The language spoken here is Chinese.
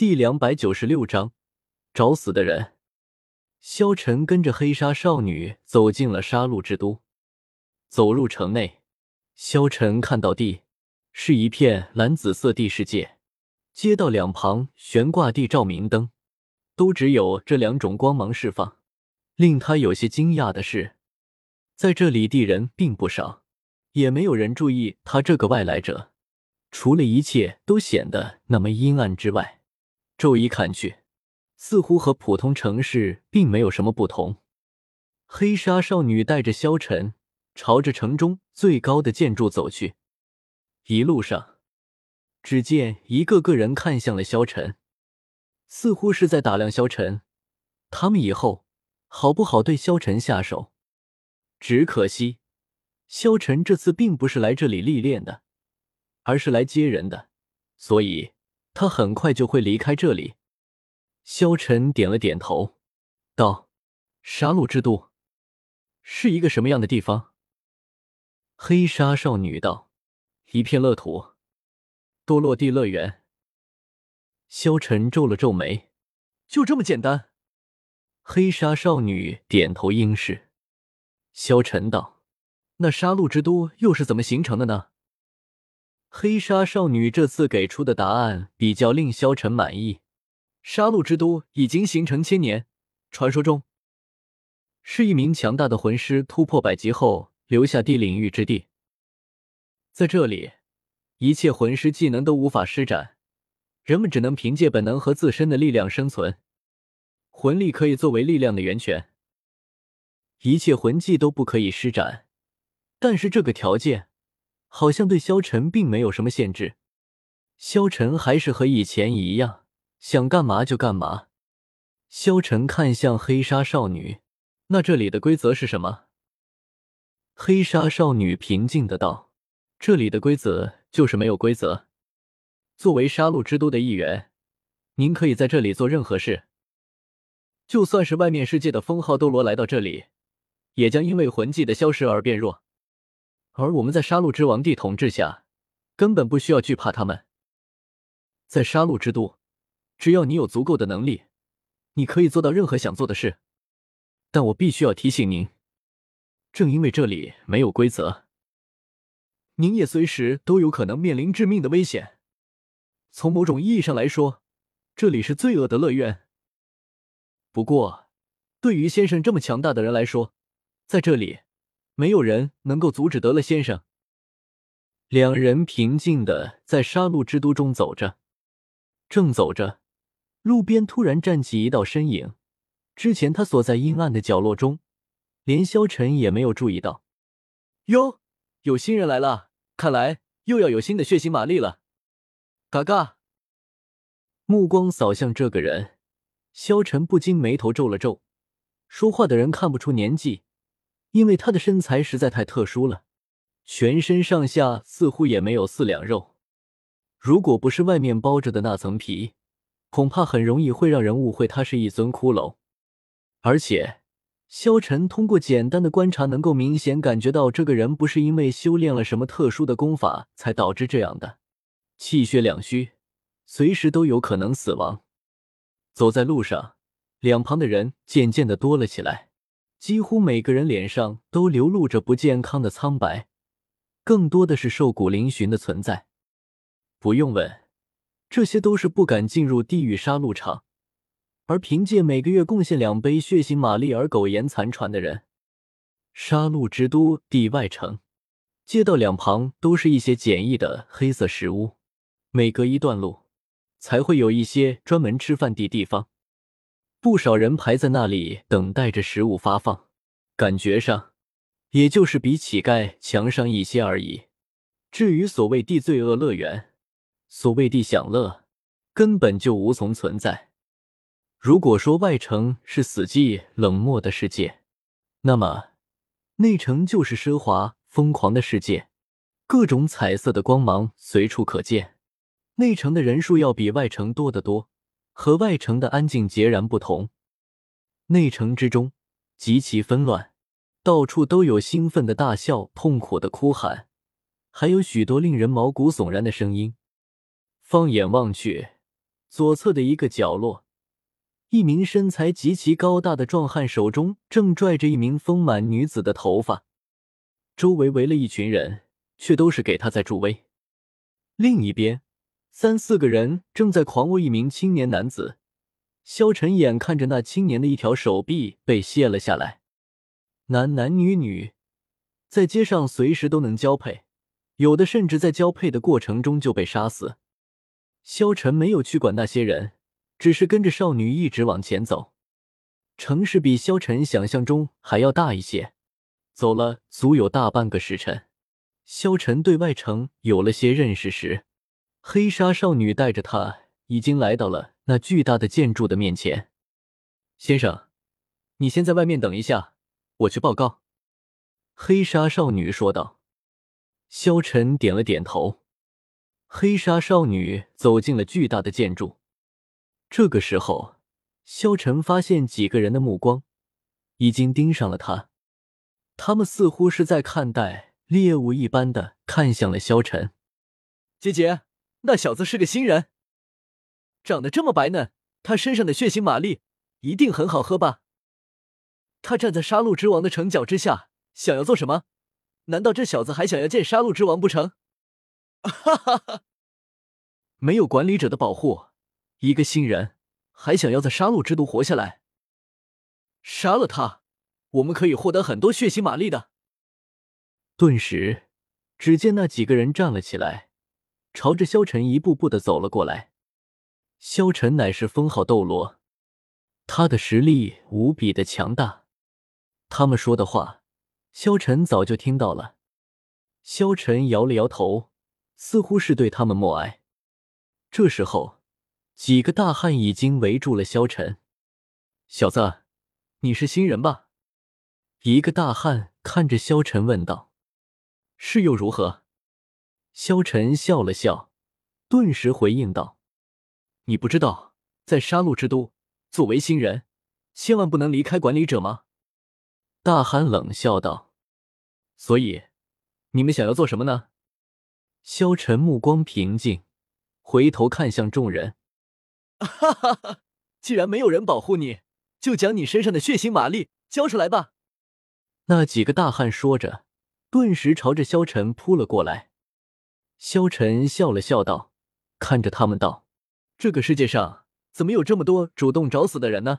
第两百九十六章，找死的人。萧晨跟着黑纱少女走进了杀戮之都。走入城内，萧晨看到地是一片蓝紫色地世界，街道两旁悬挂地照明灯，都只有这两种光芒释放。令他有些惊讶的是，在这里地人并不少，也没有人注意他这个外来者。除了一切都显得那么阴暗之外。骤一看去，似乎和普通城市并没有什么不同。黑纱少女带着萧晨朝着城中最高的建筑走去。一路上，只见一个个人看向了萧晨，似乎是在打量萧晨，他们以后好不好对萧晨下手。只可惜，萧晨这次并不是来这里历练的，而是来接人的，所以。他很快就会离开这里。萧晨点了点头，道：“杀戮之都是一个什么样的地方？”黑纱少女道：“一片乐土，多落地乐园。”萧晨皱了皱眉：“就这么简单？”黑纱少女点头应是。萧晨道：“那杀戮之都又是怎么形成的呢？”黑纱少女这次给出的答案比较令萧晨满意。杀戮之都已经形成千年，传说中是一名强大的魂师突破百级后留下地领域之地。在这里，一切魂师技能都无法施展，人们只能凭借本能和自身的力量生存。魂力可以作为力量的源泉，一切魂技都不可以施展，但是这个条件。好像对萧晨并没有什么限制，萧晨还是和以前一样，想干嘛就干嘛。萧晨看向黑纱少女：“那这里的规则是什么？”黑纱少女平静的道：“这里的规则就是没有规则。作为杀戮之都的一员，您可以在这里做任何事。就算是外面世界的封号斗罗来到这里，也将因为魂技的消失而变弱。”而我们在杀戮之王帝统治下，根本不需要惧怕他们。在杀戮之都，只要你有足够的能力，你可以做到任何想做的事。但我必须要提醒您，正因为这里没有规则，您也随时都有可能面临致命的危险。从某种意义上来说，这里是罪恶的乐园。不过，对于先生这么强大的人来说，在这里。没有人能够阻止德勒先生。两人平静的在杀戮之都中走着，正走着，路边突然站起一道身影。之前他锁在阴暗的角落中，连萧晨也没有注意到。哟，有新人来了，看来又要有新的血腥玛丽了。嘎嘎，目光扫向这个人，萧晨不禁眉头皱了皱。说话的人看不出年纪。因为他的身材实在太特殊了，全身上下似乎也没有四两肉，如果不是外面包着的那层皮，恐怕很容易会让人误会他是一尊骷髅。而且，萧晨通过简单的观察，能够明显感觉到这个人不是因为修炼了什么特殊的功法才导致这样的，气血两虚，随时都有可能死亡。走在路上，两旁的人渐渐的多了起来。几乎每个人脸上都流露着不健康的苍白，更多的是瘦骨嶙峋的存在。不用问，这些都是不敢进入地狱杀戮场，而凭借每个月贡献两杯血腥玛丽而苟延残喘的人。杀戮之都地外城，街道两旁都是一些简易的黑色石屋，每隔一段路才会有一些专门吃饭的地方。不少人排在那里等待着食物发放，感觉上也就是比乞丐强上一些而已。至于所谓地罪恶乐园，所谓地享乐，根本就无从存在。如果说外城是死寂冷漠的世界，那么内城就是奢华疯狂的世界，各种彩色的光芒随处可见。内城的人数要比外城多得多。和外城的安静截然不同，内城之中极其纷乱，到处都有兴奋的大笑、痛苦的哭喊，还有许多令人毛骨悚然的声音。放眼望去，左侧的一个角落，一名身材极其高大的壮汉手中正拽着一名丰满女子的头发，周围围了一群人，却都是给他在助威。另一边，三四个人正在狂殴一名青年男子。萧晨眼看着那青年的一条手臂被卸了下来，男男女女在街上随时都能交配，有的甚至在交配的过程中就被杀死。萧晨没有去管那些人，只是跟着少女一直往前走。城市比萧晨想象中还要大一些，走了足有大半个时辰。萧晨对外城有了些认识时，黑纱少女带着他已经来到了那巨大的建筑的面前。先生，你先在外面等一下，我去报告。”黑纱少女说道。萧晨点了点头。黑纱少女走进了巨大的建筑。这个时候，萧晨发现几个人的目光已经盯上了他，他们似乎是在看待猎物一般的看向了萧晨。姐姐，那小子是个新人，长得这么白嫩，他身上的血腥玛丽一定很好喝吧？他站在杀戮之王的城角之下，想要做什么？难道这小子还想要见杀戮之王不成？哈哈哈！没有管理者的保护，一个新人还想要在杀戮之都活下来？杀了他，我们可以获得很多血腥玛丽的。顿时，只见那几个人站了起来，朝着萧晨一步步的走了过来。萧晨乃是封号斗罗，他的实力无比的强大。他们说的话，萧晨早就听到了。萧晨摇了摇头。似乎是对他们默哀。这时候，几个大汉已经围住了萧晨。小子，你是新人吧？一个大汉看着萧晨问道：“是又如何？”萧晨笑了笑，顿时回应道：“你不知道，在杀戮之都，作为新人，千万不能离开管理者吗？”大汉冷笑道：“所以，你们想要做什么呢？”萧晨目光平静，回头看向众人：“哈哈哈！既然没有人保护你，就将你身上的血腥玛丽交出来吧。”那几个大汉说着，顿时朝着萧晨扑了过来。萧晨笑了笑道：“看着他们道，这个世界上怎么有这么多主动找死的人呢？”